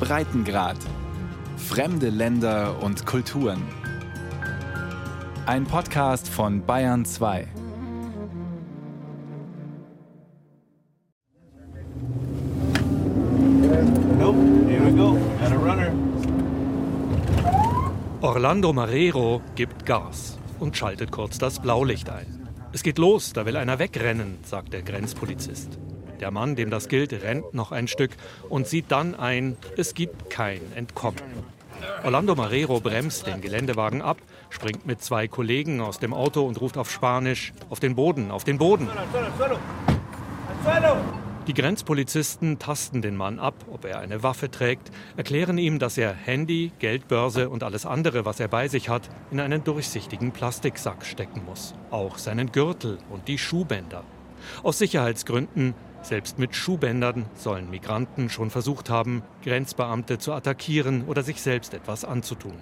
Breitengrad. Fremde Länder und Kulturen. Ein Podcast von Bayern 2. Orlando Marrero gibt Gas und schaltet kurz das Blaulicht ein. Es geht los, da will einer wegrennen, sagt der Grenzpolizist. Der Mann, dem das gilt, rennt noch ein Stück und sieht dann ein, es gibt kein Entkommen. Orlando Marrero bremst den Geländewagen ab, springt mit zwei Kollegen aus dem Auto und ruft auf Spanisch, auf den Boden, auf den Boden. Die Grenzpolizisten tasten den Mann ab, ob er eine Waffe trägt, erklären ihm, dass er Handy, Geldbörse und alles andere, was er bei sich hat, in einen durchsichtigen Plastiksack stecken muss. Auch seinen Gürtel und die Schuhbänder. Aus Sicherheitsgründen, selbst mit Schuhbändern, sollen Migranten schon versucht haben, Grenzbeamte zu attackieren oder sich selbst etwas anzutun.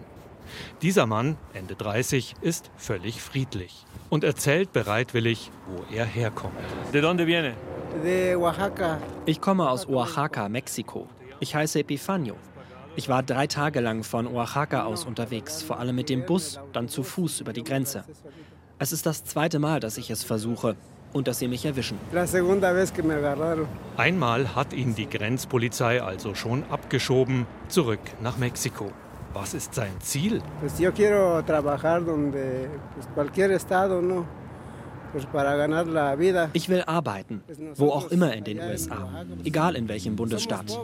Dieser Mann, Ende 30, ist völlig friedlich und erzählt bereitwillig, wo er herkommt. ¿De dónde viene? de Oaxaca. Ich komme aus Oaxaca, Mexiko. Ich heiße Epifanio. Ich war drei Tage lang von Oaxaca aus unterwegs, vor allem mit dem Bus, dann zu Fuß über die Grenze. Es ist das zweite Mal, dass ich es versuche und dass sie mich erwischen. Einmal hat ihn die Grenzpolizei also schon abgeschoben, zurück nach Mexiko. Was ist sein Ziel? Ich will arbeiten, wo auch immer in den USA, egal in welchem Bundesstaat,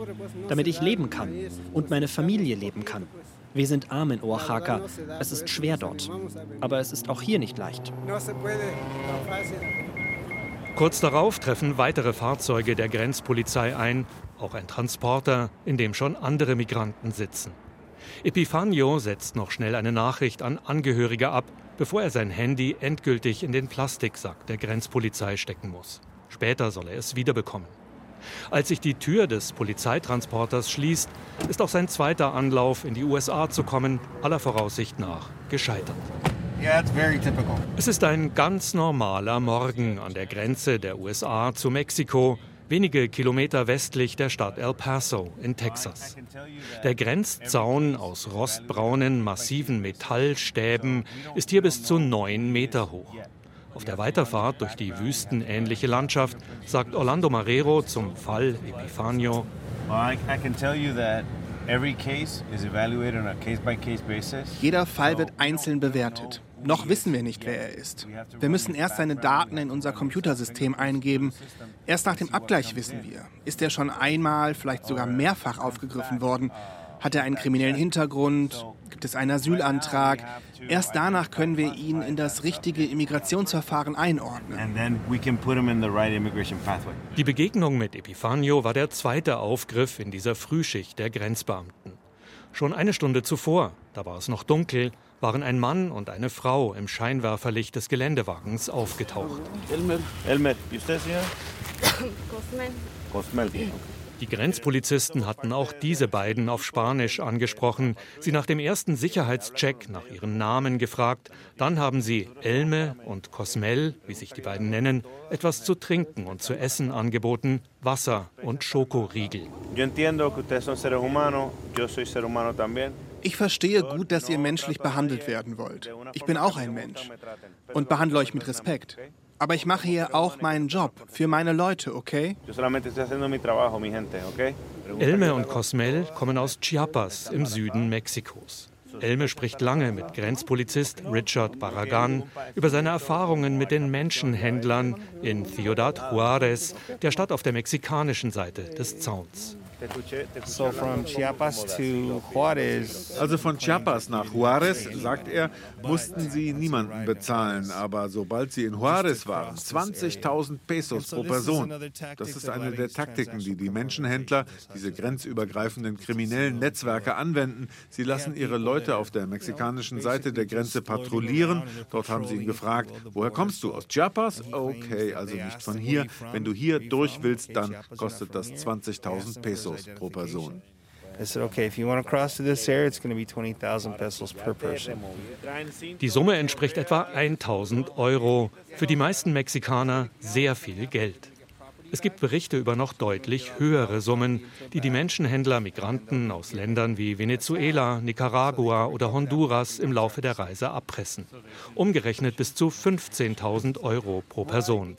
damit ich leben kann und meine Familie leben kann. Wir sind arm in Oaxaca. Es ist schwer dort. Aber es ist auch hier nicht leicht. Kurz darauf treffen weitere Fahrzeuge der Grenzpolizei ein, auch ein Transporter, in dem schon andere Migranten sitzen. Epifanio setzt noch schnell eine Nachricht an Angehörige ab, bevor er sein Handy endgültig in den Plastiksack der Grenzpolizei stecken muss. Später soll er es wiederbekommen. Als sich die Tür des Polizeitransporters schließt, ist auch sein zweiter Anlauf, in die USA zu kommen, aller Voraussicht nach gescheitert. Es ist ein ganz normaler Morgen an der Grenze der USA zu Mexiko, wenige Kilometer westlich der Stadt El Paso in Texas. Der Grenzzaun aus rostbraunen, massiven Metallstäben ist hier bis zu neun Meter hoch. Auf der Weiterfahrt durch die wüstenähnliche Landschaft sagt Orlando Marrero zum Fall Epifanio, Well, I, I Jeder Fall wird einzeln bewertet. Noch wissen wir nicht, wer er ist. Wir müssen erst seine Daten in unser Computersystem eingeben. Erst nach dem Abgleich wissen wir, ist er schon einmal, vielleicht sogar mehrfach aufgegriffen worden. Hat er einen kriminellen Hintergrund? Gibt es einen Asylantrag? Erst danach können wir ihn in das richtige Immigrationsverfahren einordnen. And then we can put them in the right immigration pathway. Die Begegnung mit Epifanio war der zweite Aufgriff in dieser Frühschicht der Grenzbeamten. Schon eine Stunde zuvor, da war es noch dunkel, waren ein Mann und eine Frau im Scheinwerferlicht des Geländewagens aufgetaucht. Elmer. Elmer, ¿y usted, señor? Cosmel. Okay. Die Grenzpolizisten hatten auch diese beiden auf Spanisch angesprochen, sie nach dem ersten Sicherheitscheck nach ihren Namen gefragt. Dann haben sie Elme und Cosmel, wie sich die beiden nennen, etwas zu trinken und zu essen angeboten, Wasser und Schokoriegel. Ich verstehe gut, dass ihr menschlich behandelt werden wollt. Ich bin auch ein Mensch und behandle euch mit Respekt. Aber ich mache hier auch meinen Job für meine Leute, okay? Elme und Cosmel kommen aus Chiapas im Süden Mexikos. Elme spricht lange mit Grenzpolizist Richard Barragan über seine Erfahrungen mit den Menschenhändlern in Ciudad Juárez, der Stadt auf der mexikanischen Seite des Zauns. So from Chiapas to Juarez, Also von Chiapas nach Juarez, sagt er, mussten sie niemanden bezahlen. Aber sobald sie in Juarez waren, 20.000 Pesos pro Person. Das ist eine der Taktiken, die die Menschenhändler, diese grenzübergreifenden kriminellen Netzwerke anwenden. Sie lassen ihre Leute auf der mexikanischen Seite der Grenze patrouillieren. Dort haben sie ihn gefragt, woher kommst du? Aus Chiapas? Okay, also nicht von hier. Wenn du hier durch willst, dann kostet das 20.000 Pesos pro Person. I said, okay, if you want to cross to this area, it's going to be 20,000 pesos per person. Die Summe entspricht etwa 1000 Euro. Für die meisten Mexikaner sehr viel Geld. Es gibt Berichte über noch deutlich höhere Summen, die die Menschenhändler Migranten aus Ländern wie Venezuela, Nicaragua oder Honduras im Laufe der Reise abpressen. Umgerechnet bis zu 15.000 Euro pro Person.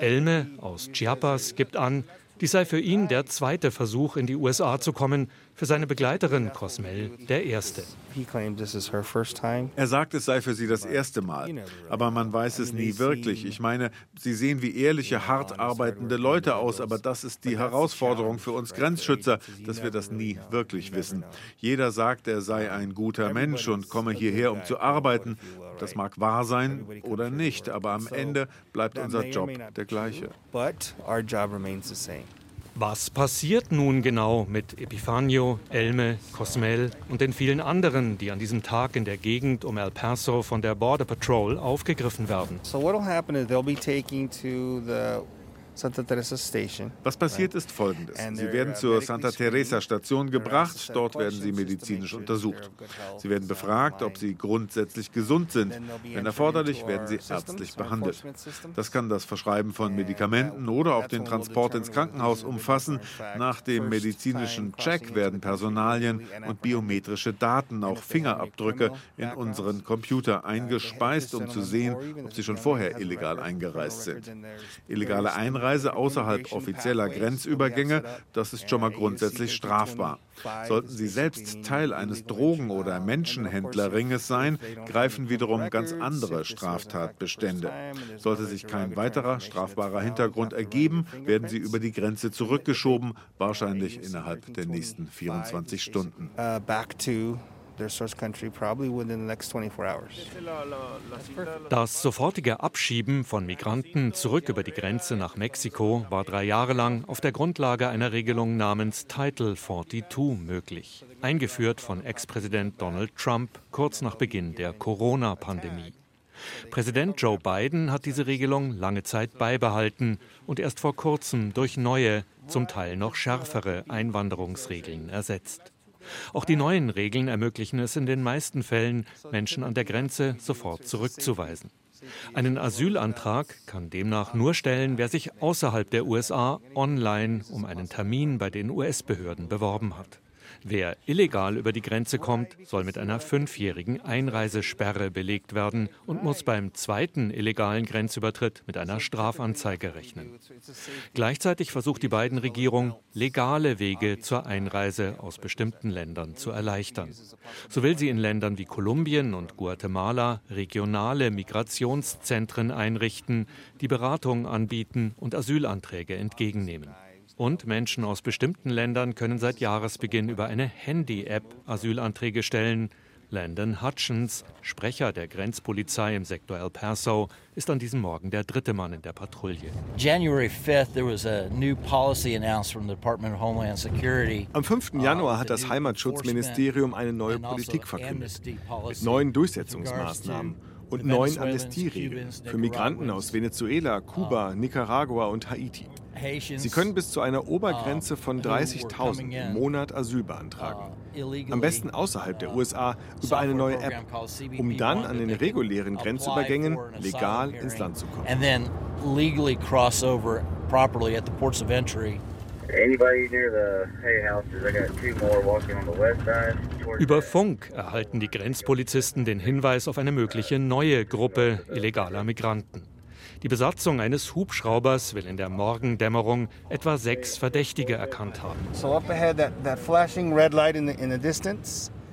Elme aus Chiapas gibt an, dies sei für ihn der zweite Versuch, in die USA zu kommen, für seine Begleiterin Cosmel der erste. Er sagt, es sei für sie das erste Mal. Aber man weiß es nie wirklich. Ich meine, sie sehen wie ehrliche, hart arbeitende Leute aus, aber das ist die Herausforderung für uns Grenzschützer, dass wir das nie wirklich wissen. Jeder sagt, er sei ein guter Mensch und komme hierher, um zu arbeiten. Das mag wahr sein oder nicht, aber am Ende bleibt unser Job der gleiche. Was passiert nun genau mit Epifanio, Elme, Cosmel und den vielen anderen, die an diesem Tag in der Gegend um El Paso von der Border Patrol aufgegriffen werden? So what'll happen is they'll be taking to the Santa Teresa Station. Was passiert ist folgendes. Sie werden zur Santa Teresa Station gebracht, dort werden sie medizinisch untersucht. Sie werden befragt, ob sie grundsätzlich gesund sind. Wenn erforderlich, werden sie ärztlich behandelt. Das kann das Verschreiben von Medikamenten oder auch den Transport ins Krankenhaus umfassen. Nach dem medizinischen Check werden Personalien und biometrische Daten, auch Fingerabdrücke, in unseren Computer eingespeist, um zu sehen, ob sie schon vorher illegal eingereist sind. Illegale Einreise Einreise außerhalb offizieller Grenzübergänge, das ist schon mal grundsätzlich strafbar. Sollten Sie selbst Teil eines Drogen- oder Menschenhändlerringes sein, greifen wiederum ganz andere Straftatbestände. Sollte sich kein weiterer strafbarer Hintergrund ergeben, werden Sie über die Grenze zurückgeschoben, wahrscheinlich innerhalb der nächsten 24 Stunden. Their source country probably within the next 24 hours. Das sofortige Abschieben von Migranten zurück über die Grenze nach Mexiko war drei Jahre lang auf der Grundlage einer Regelung namens Title 42 möglich, eingeführt von Ex-Präsident Donald Trump kurz nach Beginn der Corona-Pandemie. Präsident Joe Biden hat diese Regelung lange Zeit beibehalten und erst vor kurzem durch neue, zum Teil noch schärfere Einwanderungsregeln ersetzt. Auch die neuen Regeln ermöglichen es in den meisten Fällen, Menschen an der Grenze sofort zurückzuweisen. Einen Asylantrag kann demnach nur stellen, wer sich außerhalb der USA online um einen Termin bei den US-Behörden beworben hat. Wer illegal über die Grenze kommt, soll mit einer fünfjährigen Einreisesperre belegt werden und muss beim zweiten illegalen Grenzübertritt mit einer Strafanzeige rechnen. Gleichzeitig versucht die beiden Regierung, legale Wege zur Einreise aus bestimmten Ländern zu erleichtern. So will sie in Ländern wie Kolumbien und Guatemala regionale Migrationszentren einrichten, die Beratung anbieten und Asylanträge entgegennehmen. Und Menschen aus bestimmten Ländern können seit Jahresbeginn über eine Handy-App Asylanträge stellen. Landon Hutchins, Sprecher der Grenzpolizei im Sektor El Paso, ist an diesem Morgen der dritte Mann in der Patrouille. January 5th there was a new policy announced from the Department of Homeland Security. Am 5. Januar hat das Heimatschutzministerium eine neue Politik verkündet mit neuen Durchsetzungsmaßnahmen und neuen Amnestieregeln für Migranten aus Venezuela, Kuba, Nicaragua und Haiti. Sie können bis zu einer Obergrenze von 30.000 im Monat Asyl beantragen. Am besten außerhalb der USA über eine neue App, um dann an den regulären Grenzübergängen legal ins Land zu kommen. Über Funk erhalten die Grenzpolizisten den Hinweis auf eine mögliche neue Gruppe illegaler Migranten. Die Besatzung eines Hubschraubers will in der Morgendämmerung etwa sechs Verdächtige erkannt haben.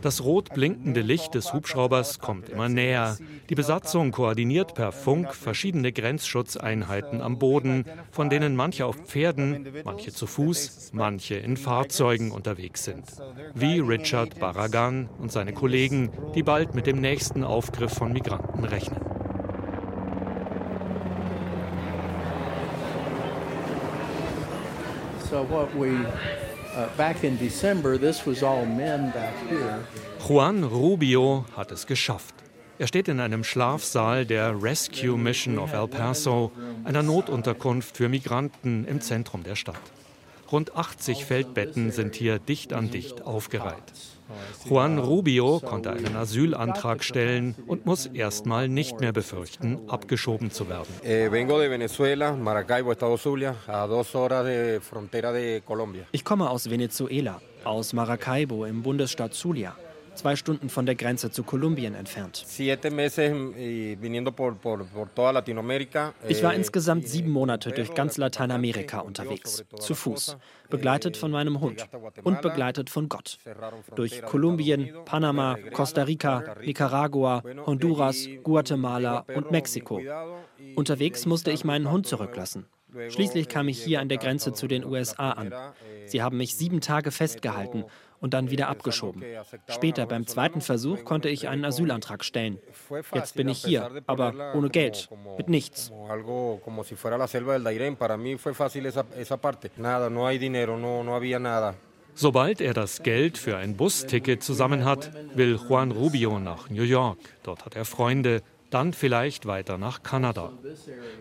Das rot blinkende Licht des Hubschraubers kommt immer näher. Die Besatzung koordiniert per Funk verschiedene Grenzschutzeinheiten am Boden, von denen manche auf Pferden, manche zu Fuß, manche in Fahrzeugen unterwegs sind. Wie Richard Barragan und seine Kollegen, die bald mit dem nächsten Aufgriff von Migranten rechnen. So what we uh, back in December, this was all men back here. Juan Rubio hat es geschafft. Er steht in einem Schlafsaal der Rescue Mission of El Paso, einer Notunterkunft für Migranten im Zentrum der Stadt. Rund 80 Feldbetten sind hier dicht an dicht aufgereiht. Juan Rubio konnte einen Asylantrag stellen und muss erstmal nicht mehr befürchten, abgeschoben zu werden. Eh, ich komme aus Venezuela, aus Maracaibo im Bundesstaat Zulia zwei Stunden von der Grenze zu Kolumbien entfernt. Ich war insgesamt sieben Monate durch ganz Lateinamerika unterwegs, zu Fuß, begleitet von meinem Hund und begleitet von Gott. Durch Kolumbien, Panama, Costa Rica, Nicaragua, Honduras, Guatemala und Mexiko. Unterwegs musste ich meinen Hund zurücklassen. Schließlich kam ich hier an der Grenze zu den USA an. Sie haben mich sieben Tage festgehalten und dann wieder abgeschoben. Später, beim zweiten Versuch, konnte ich einen Asylantrag stellen. Jetzt bin ich hier, aber ohne Geld, mit nichts. Sobald er das Geld für ein Busticket zusammen hat, will Juan Rubio nach New York. Dort hat er Freunde, dann vielleicht weiter nach Kanada.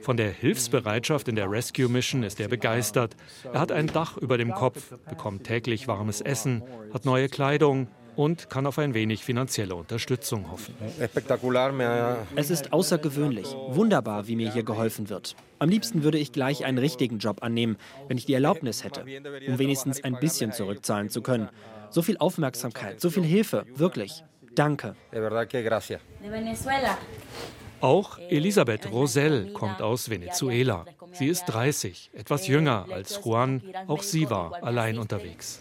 Von der Hilfsbereitschaft in der Rescue Mission ist er begeistert. Er hat ein Dach über dem Kopf, bekommt täglich warmes Essen, hat neue Kleidung und kann auf ein wenig finanzielle Unterstützung hoffen. Es ist außergewöhnlich, wunderbar, wie mir hier geholfen wird. Am liebsten würde ich gleich einen richtigen Job annehmen, wenn ich die Erlaubnis hätte, um wenigstens ein bisschen zurückzahlen zu können. So viel Aufmerksamkeit, so viel Hilfe, wirklich. Danke. Auch Elisabeth Rosell kommt aus Venezuela. Sie ist 30, etwas jünger als Juan. Auch sie war allein unterwegs.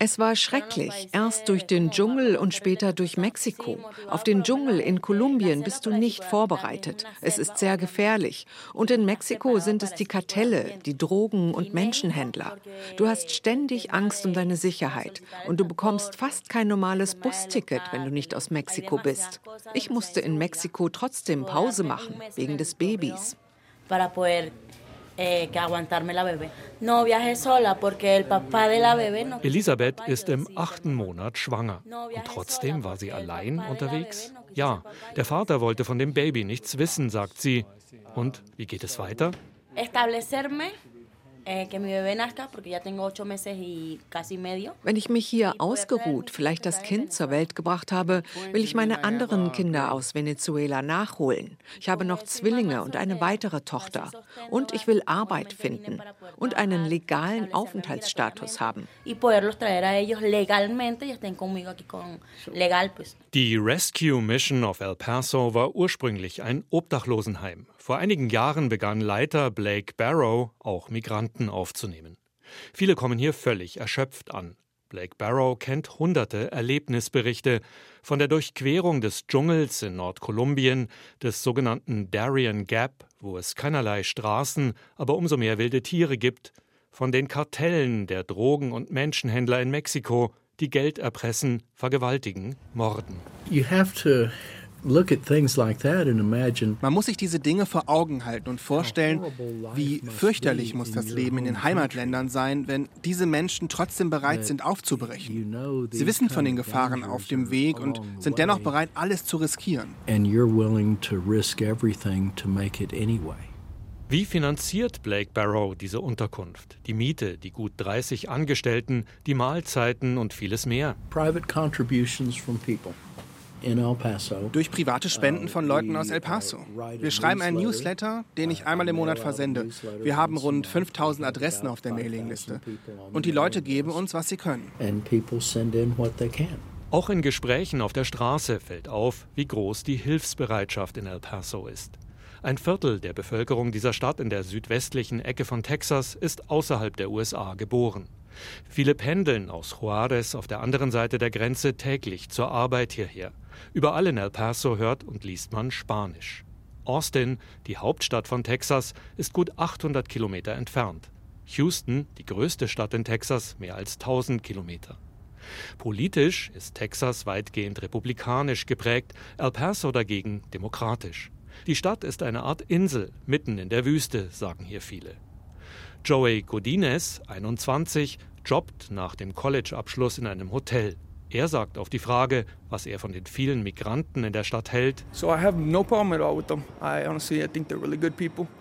Es war schrecklich. Erst durch den Dschungel und später durch Mexiko. Auf den Dschungel in Kolumbien bist du nicht vorbereitet. Es ist sehr gefährlich. Und in Mexiko sind es die Kartelle, die Drogen- und Menschenhändler. Du hast ständig Angst um deine Sicherheit. Und du bekommst fast kein normales Busticket, wenn du nicht aus Mexiko bist. Ich musste in Mexiko trotzdem Pause machen, wegen des Babys. Elisabeth ist im achten Monat schwanger. Und trotzdem war sie allein unterwegs? Ja, der Vater wollte von dem Baby nichts wissen, sagt sie. Und wie geht es weiter? Wenn ich mich hier ausgeruht, vielleicht das Kind zur Welt gebracht habe, will ich meine anderen Kinder aus Venezuela nachholen. Ich habe noch Zwillinge und eine weitere Tochter. Und ich will Arbeit finden und einen legalen Aufenthaltsstatus haben. Die Rescue Mission of El Paso war ursprünglich ein Obdachlosenheim. Vor einigen Jahren begann Leiter Blake Barrow auch Migranten aufzunehmen. Viele kommen hier völlig erschöpft an. Blake Barrow kennt hunderte Erlebnisberichte von der Durchquerung des Dschungels in Nordkolumbien, des sogenannten Darien Gap, wo es keinerlei Straßen, aber umso mehr wilde Tiere gibt, von den Kartellen der Drogen- und Menschenhändler in Mexiko, die Geld erpressen, vergewaltigen, morden. You have to man muss sich diese Dinge vor Augen halten und vorstellen, wie fürchterlich muss das Leben in den Heimatländern sein, wenn diese Menschen trotzdem bereit sind, aufzubrechen. Sie wissen von den Gefahren auf dem Weg und sind dennoch bereit, alles zu riskieren. Wie finanziert Blake Barrow diese Unterkunft? Die Miete, die gut 30 Angestellten, die Mahlzeiten und vieles mehr. Durch private Spenden von Leuten aus El Paso. Wir schreiben einen Newsletter, den ich einmal im Monat versende. Wir haben rund 5000 Adressen auf der Mailingliste. Und die Leute geben uns, was sie können. Auch in Gesprächen auf der Straße fällt auf, wie groß die Hilfsbereitschaft in El Paso ist. Ein Viertel der Bevölkerung dieser Stadt in der südwestlichen Ecke von Texas ist außerhalb der USA geboren. Viele pendeln aus Juarez auf der anderen Seite der Grenze täglich zur Arbeit hierher. Überall in El Paso hört und liest man Spanisch. Austin, die Hauptstadt von Texas, ist gut 800 Kilometer entfernt. Houston, die größte Stadt in Texas, mehr als 1000 Kilometer. Politisch ist Texas weitgehend republikanisch geprägt, El Paso dagegen demokratisch. Die Stadt ist eine Art Insel mitten in der Wüste, sagen hier viele. Joey Godinez, 21, jobbt nach dem College-Abschluss in einem Hotel. Er sagt auf die Frage, was er von den vielen Migranten in der Stadt hält.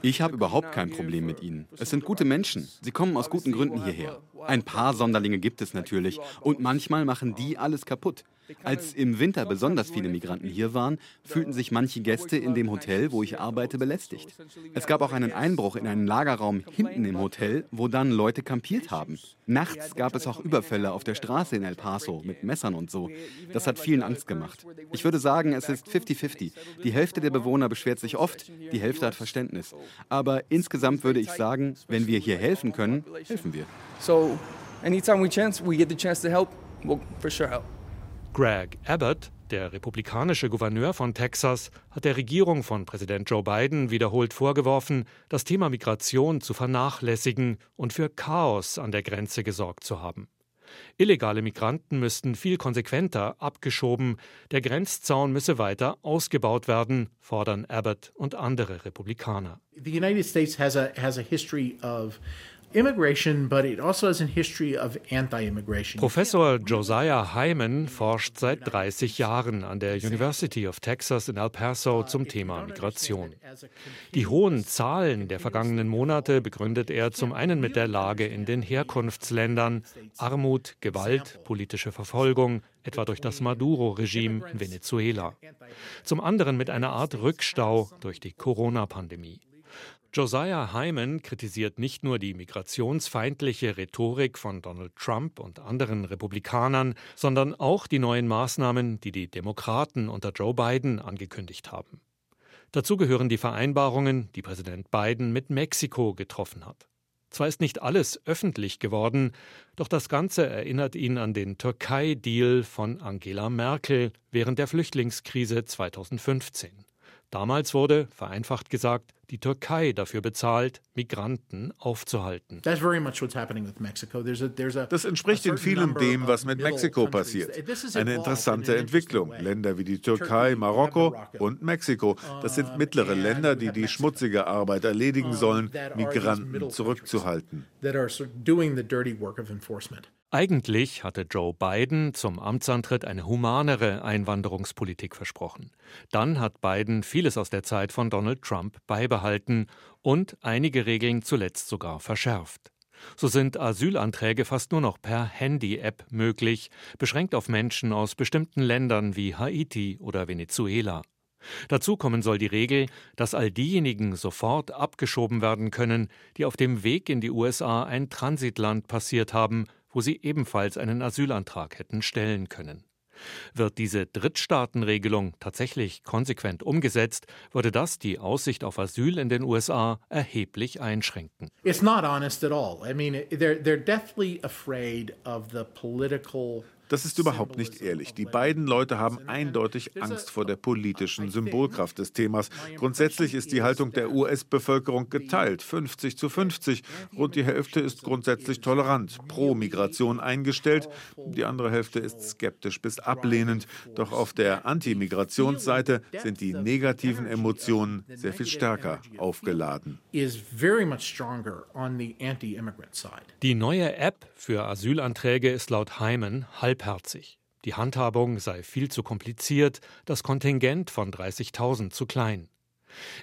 Ich habe überhaupt kein Problem mit ihnen. Es sind gute Menschen. Sie kommen aus guten Gründen hierher. Ein paar Sonderlinge gibt es natürlich und manchmal machen die alles kaputt. Als im Winter besonders viele Migranten hier waren, fühlten sich manche Gäste in dem Hotel, wo ich arbeite, belästigt. Es gab auch einen Einbruch in einen Lagerraum hinten im Hotel, wo dann Leute kampiert haben. Nachts gab es auch Überfälle auf der Straße in El Paso mit Messern und so. Das hat vielen Angst gemacht. Ich würde sagen, es ist 50-50. Die Hälfte der Bewohner beschwert sich oft, die Hälfte hat Verständnis. Aber insgesamt würde ich sagen, wenn wir hier helfen können, helfen wir. So, anytime we chance, we get the chance to help, we'll for sure help. Greg Abbott, der republikanische Gouverneur von Texas, hat der Regierung von Präsident Joe Biden wiederholt vorgeworfen, das Thema Migration zu vernachlässigen und für Chaos an der Grenze gesorgt zu haben. Illegale Migranten müssten viel konsequenter abgeschoben, der Grenzzaun müsse weiter ausgebaut werden, fordern Abbott und andere Republikaner. The United States has a has a history of also Professor Josiah Hyman forscht seit 30 Jahren an der University of Texas in El Paso zum Thema Migration. Die hohen Zahlen der vergangenen Monate begründet er zum einen mit der Lage in den Herkunftsländern, Armut, Gewalt, politische Verfolgung, etwa durch das Maduro-Regime in Venezuela. Zum anderen mit einer Art Rückstau durch die Corona-Pandemie. Josiah Hyman kritisiert nicht nur die migrationsfeindliche Rhetorik von Donald Trump und anderen Republikanern, sondern auch die neuen Maßnahmen, die die Demokraten unter Joe Biden angekündigt haben. Dazu gehören die Vereinbarungen, die Präsident Biden mit Mexiko getroffen hat. Zwar ist nicht alles öffentlich geworden, doch das Ganze erinnert ihn an den Türkei-Deal von Angela Merkel während der Flüchtlingskrise 2015. Damals wurde, vereinfacht gesagt, die Türkei dafür bezahlt, Migranten aufzuhalten. Das entspricht in vielem dem, was mit Mexiko passiert. Eine interessante Entwicklung. Länder wie die Türkei, Marokko und Mexiko, das sind mittlere Länder, die die schmutzige Arbeit erledigen sollen, Migranten zurückzuhalten. Eigentlich hatte Joe Biden zum Amtsantritt eine humanere Einwanderungspolitik versprochen. Dann hat Biden vieles aus der Zeit von Donald Trump beibehalten und einige Regeln zuletzt sogar verschärft. So sind Asylanträge fast nur noch per Handy-App möglich, beschränkt auf Menschen aus bestimmten Ländern wie Haiti oder Venezuela. Dazu kommen soll die Regel, dass all diejenigen sofort abgeschoben werden können, die auf dem Weg in die USA ein Transitland passiert haben wo sie ebenfalls einen Asylantrag hätten stellen können. Wird diese Drittstaatenregelung tatsächlich konsequent umgesetzt, würde das die Aussicht auf Asyl in den USA erheblich einschränken. It's not honest at all. I mean, they're they're deathly afraid of the political das ist überhaupt nicht ehrlich. Die beiden Leute haben eindeutig Angst vor der politischen Symbolkraft des Themas. Grundsätzlich ist die Haltung der US-Bevölkerung geteilt, 50 zu 50. Rund die Hälfte ist grundsätzlich tolerant, pro Migration eingestellt. Die andere Hälfte ist skeptisch bis ablehnend. Doch auf der Anti-Migrationsseite sind die negativen Emotionen sehr viel stärker aufgeladen. Die neue App für Asylanträge ist laut Hyman halb halbherzig. Die Handhabung sei viel zu kompliziert, das Kontingent von 30.000 zu klein.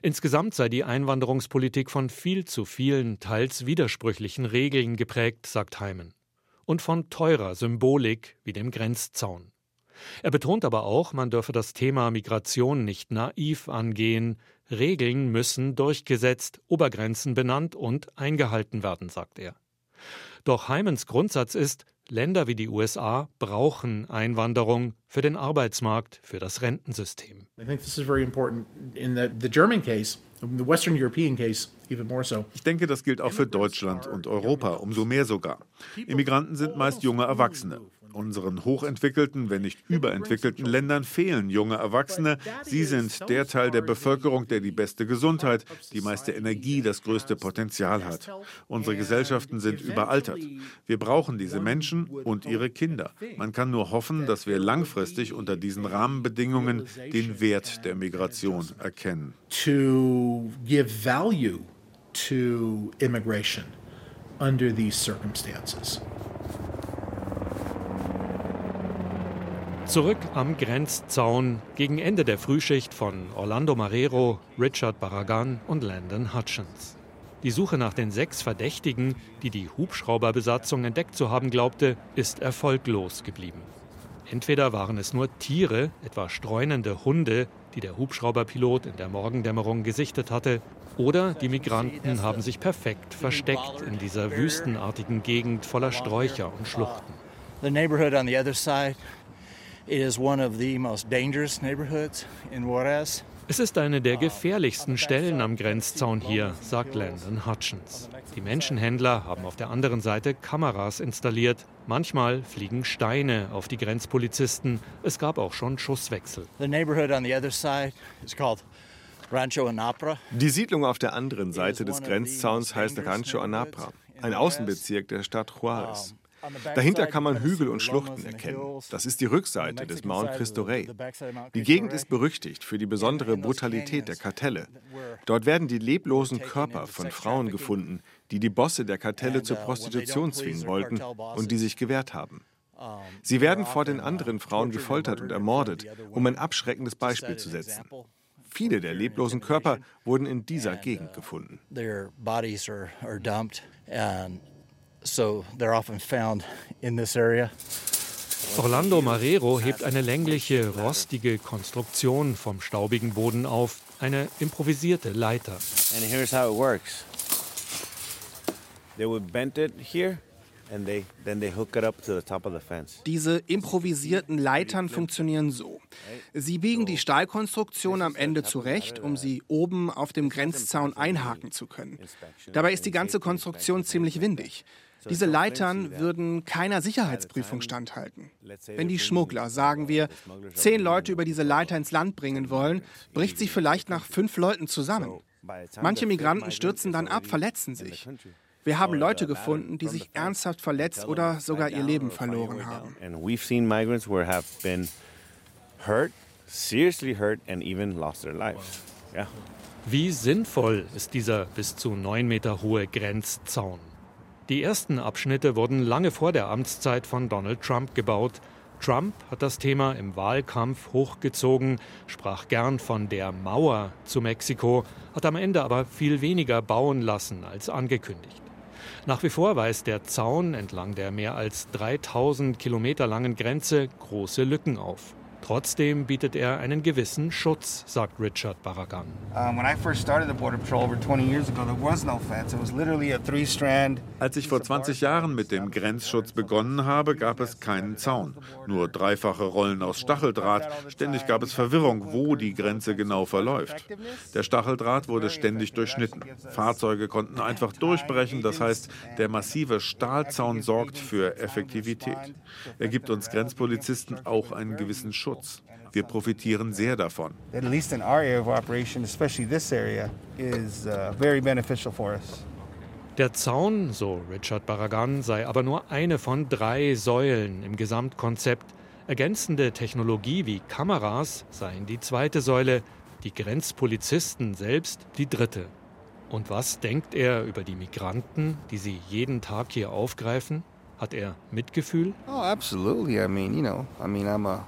Insgesamt sei die Einwanderungspolitik von viel zu vielen, teils widersprüchlichen Regeln geprägt, sagt Heimen. Und von teurer Symbolik wie dem Grenzzaun. Er betont aber auch, man dürfe das Thema Migration nicht naiv angehen. Regeln müssen durchgesetzt, Obergrenzen benannt und eingehalten werden, sagt er. Doch Heimens Grundsatz ist, Länder wie die USA brauchen Einwanderung für den Arbeitsmarkt, für das Rentensystem. Ich denke, das gilt auch für Deutschland und Europa, umso mehr sogar. Immigranten sind meist junge Erwachsene unseren hochentwickelten, wenn nicht überentwickelten Ländern fehlen junge Erwachsene. Sie sind der Teil der Bevölkerung, der die beste Gesundheit, die meiste Energie, das größte Potenzial hat. Unsere Gesellschaften sind überaltert. Wir brauchen diese Menschen und ihre Kinder. Man kann nur hoffen, dass wir langfristig unter diesen Rahmenbedingungen den Wert der Migration erkennen. To give value to immigration under these circumstances. Zurück am Grenzzaun gegen Ende der Frühschicht von Orlando Marrero, Richard Barragan und Landon Hutchins. Die Suche nach den sechs Verdächtigen, die die Hubschrauberbesatzung entdeckt zu haben glaubte, ist erfolglos geblieben. Entweder waren es nur Tiere, etwa streunende Hunde, die der Hubschrauberpilot in der Morgendämmerung gesichtet hatte, oder die Migranten haben sich perfekt versteckt in dieser wüstenartigen Gegend voller Sträucher und Schluchten. The neighborhood on the other side Es ist eine der gefährlichsten Stellen am Grenzzaun hier, sagt Landon Hutchins. Die Menschenhändler haben auf der anderen Seite Kameras installiert. Manchmal fliegen Steine auf die Grenzpolizisten. Es gab auch schon Schusswechsel. Die Siedlung auf der anderen Seite des Grenzzauns heißt Rancho Anapra, ein Außenbezirk der Stadt Juarez. Dahinter kann man Hügel und Schluchten erkennen. Das ist die Rückseite des Mount Cristo Rey. Die Gegend ist berüchtigt für die besondere Brutalität der Kartelle. Dort werden die leblosen Körper von Frauen gefunden, die die Bosse der Kartelle zur Prostitution zwingen wollten und die sich gewehrt haben. Sie werden vor den anderen Frauen gefoltert und ermordet, um ein abschreckendes Beispiel zu setzen. Viele der leblosen Körper wurden in dieser Gegend gefunden so they're often found in this area. Orlando Marrero hebt eine längliche, rostige Konstruktion vom staubigen Boden auf, eine improvisierte Leiter. And here's how it works. They would bend it here diese improvisierten Leitern funktionieren so. Sie biegen die Stahlkonstruktion am Ende zurecht, um sie oben auf dem Grenzzaun einhaken zu können. Dabei ist die ganze Konstruktion ziemlich windig. Diese Leitern würden keiner Sicherheitsprüfung standhalten. Wenn die Schmuggler, sagen wir, zehn Leute über diese Leiter ins Land bringen wollen, bricht sie vielleicht nach fünf Leuten zusammen. Manche Migranten stürzen dann ab, verletzen sich. Wir haben Leute gefunden, die sich ernsthaft verletzt oder sogar ihr Leben verloren haben. Wie sinnvoll ist dieser bis zu neun Meter hohe Grenzzaun? Die ersten Abschnitte wurden lange vor der Amtszeit von Donald Trump gebaut. Trump hat das Thema im Wahlkampf hochgezogen, sprach gern von der Mauer zu Mexiko, hat am Ende aber viel weniger bauen lassen als angekündigt. Nach wie vor weist der Zaun entlang der mehr als 3000 Kilometer langen Grenze große Lücken auf. Trotzdem bietet er einen gewissen Schutz, sagt Richard Barragan. Als ich vor 20 Jahren mit dem Grenzschutz begonnen habe, gab es keinen Zaun. Nur dreifache Rollen aus Stacheldraht. Ständig gab es Verwirrung, wo die Grenze genau verläuft. Der Stacheldraht wurde ständig durchschnitten. Fahrzeuge konnten einfach durchbrechen. Das heißt, der massive Stahlzaun sorgt für Effektivität. Er gibt uns Grenzpolizisten auch einen gewissen Schutz. Schutz. Wir profitieren sehr davon. Uh, Der Zaun, so Richard Barragan, sei aber nur eine von drei Säulen im Gesamtkonzept. Ergänzende Technologie wie Kameras seien die zweite Säule, die Grenzpolizisten selbst die dritte. Und was denkt er über die Migranten, die sie jeden Tag hier aufgreifen? Hat er Mitgefühl? Oh, absolutely. I mean, you know, I mean, I'm a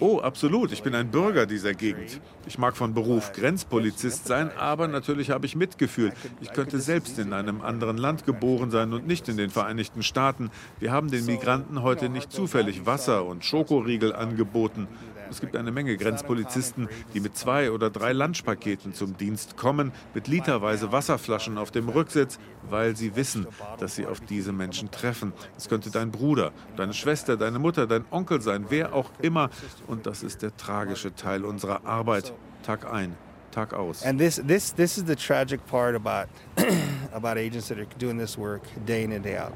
Oh, absolut. Ich bin ein Bürger dieser Gegend. Ich mag von Beruf Grenzpolizist sein, aber natürlich habe ich Mitgefühl. Ich könnte selbst in einem anderen Land geboren sein und nicht in den Vereinigten Staaten. Wir haben den Migranten heute nicht zufällig Wasser und Schokoriegel angeboten. Es gibt eine Menge Grenzpolizisten, die mit zwei oder drei Lunchpaketen zum Dienst kommen, mit literweise Wasserflaschen auf dem Rücksitz, weil sie wissen, dass sie auf diese Menschen treffen. Es könnte dein Bruder, deine Schwester, deine Mutter, dein Onkel sein, wer auch immer. Und das ist der tragische Teil unserer Arbeit, Tag ein, Tag aus. And this this this is the tragic part about about agents that are doing this work day in and day out.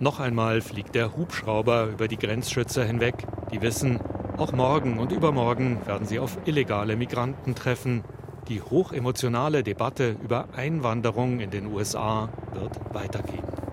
Noch einmal fliegt der Hubschrauber über die Grenzschützer hinweg. Die wissen, auch morgen und übermorgen werden sie auf illegale Migranten treffen. Die hochemotionale Debatte über Einwanderung in den USA wird weitergehen.